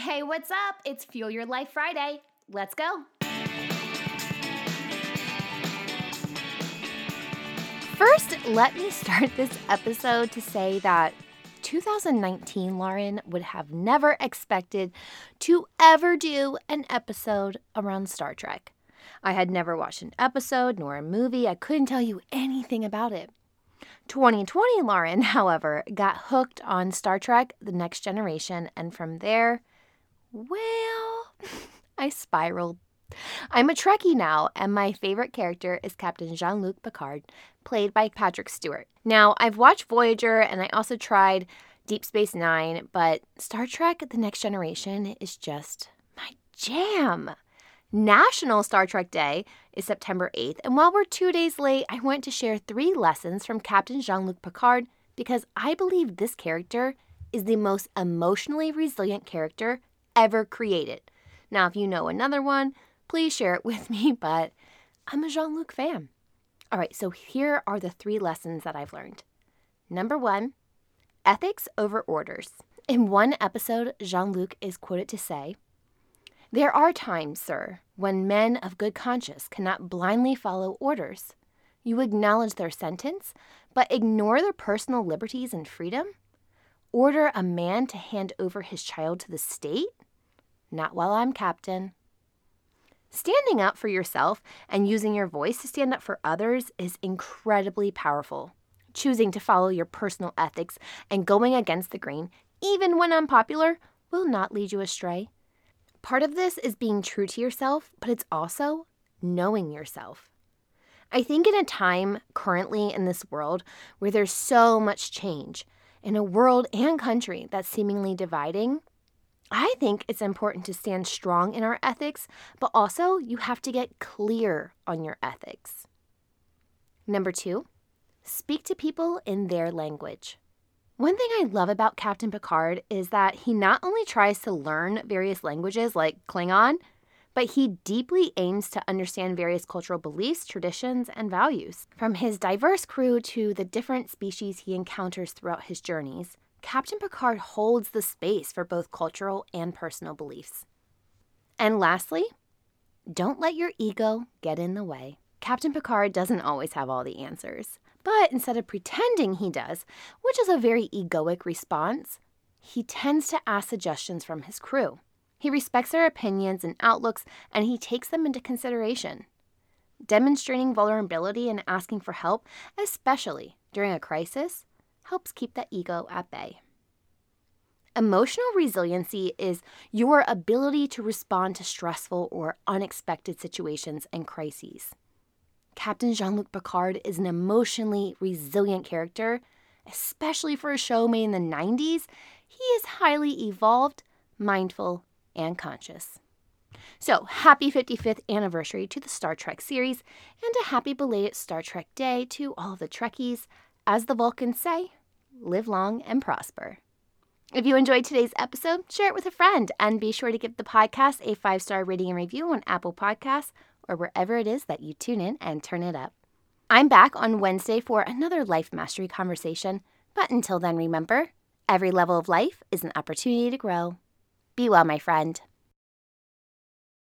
Hey, what's up? It's Fuel Your Life Friday. Let's go. First, let me start this episode to say that 2019, Lauren would have never expected to ever do an episode around Star Trek. I had never watched an episode nor a movie. I couldn't tell you anything about it. 2020 Lauren, however, got hooked on Star Trek The Next Generation, and from there, well, I spiraled. I'm a Trekkie now, and my favorite character is Captain Jean Luc Picard, played by Patrick Stewart. Now, I've watched Voyager and I also tried Deep Space Nine, but Star Trek The Next Generation is just my jam. National Star Trek Day is September 8th, and while we're two days late, I want to share three lessons from Captain Jean Luc Picard because I believe this character is the most emotionally resilient character ever created. Now, if you know another one, please share it with me, but I'm a Jean Luc fan. All right, so here are the three lessons that I've learned. Number one, ethics over orders. In one episode, Jean Luc is quoted to say, There are times, sir, when men of good conscience cannot blindly follow orders. You acknowledge their sentence, but ignore their personal liberties and freedom? Order a man to hand over his child to the state? Not while I'm captain. Standing up for yourself and using your voice to stand up for others is incredibly powerful. Choosing to follow your personal ethics and going against the grain, even when unpopular, will not lead you astray. Part of this is being true to yourself, but it's also knowing yourself. I think in a time currently in this world where there's so much change, in a world and country that's seemingly dividing, I think it's important to stand strong in our ethics, but also you have to get clear on your ethics. Number two, speak to people in their language. One thing I love about Captain Picard is that he not only tries to learn various languages like Klingon, but he deeply aims to understand various cultural beliefs, traditions, and values. From his diverse crew to the different species he encounters throughout his journeys, Captain Picard holds the space for both cultural and personal beliefs. And lastly, don't let your ego get in the way. Captain Picard doesn't always have all the answers, but instead of pretending he does, which is a very egoic response, he tends to ask suggestions from his crew. He respects their opinions and outlooks and he takes them into consideration. Demonstrating vulnerability and asking for help, especially during a crisis, helps keep that ego at bay. Emotional resiliency is your ability to respond to stressful or unexpected situations and crises. Captain Jean Luc Picard is an emotionally resilient character, especially for a show made in the 90s. He is highly evolved, mindful, and conscious. So, happy 55th anniversary to the Star Trek series, and a happy belated Star Trek Day to all the Trekkies. As the Vulcans say, live long and prosper. If you enjoyed today's episode, share it with a friend and be sure to give the podcast a five star rating and review on Apple Podcasts or wherever it is that you tune in and turn it up. I'm back on Wednesday for another life mastery conversation, but until then, remember every level of life is an opportunity to grow. Be well, my friend.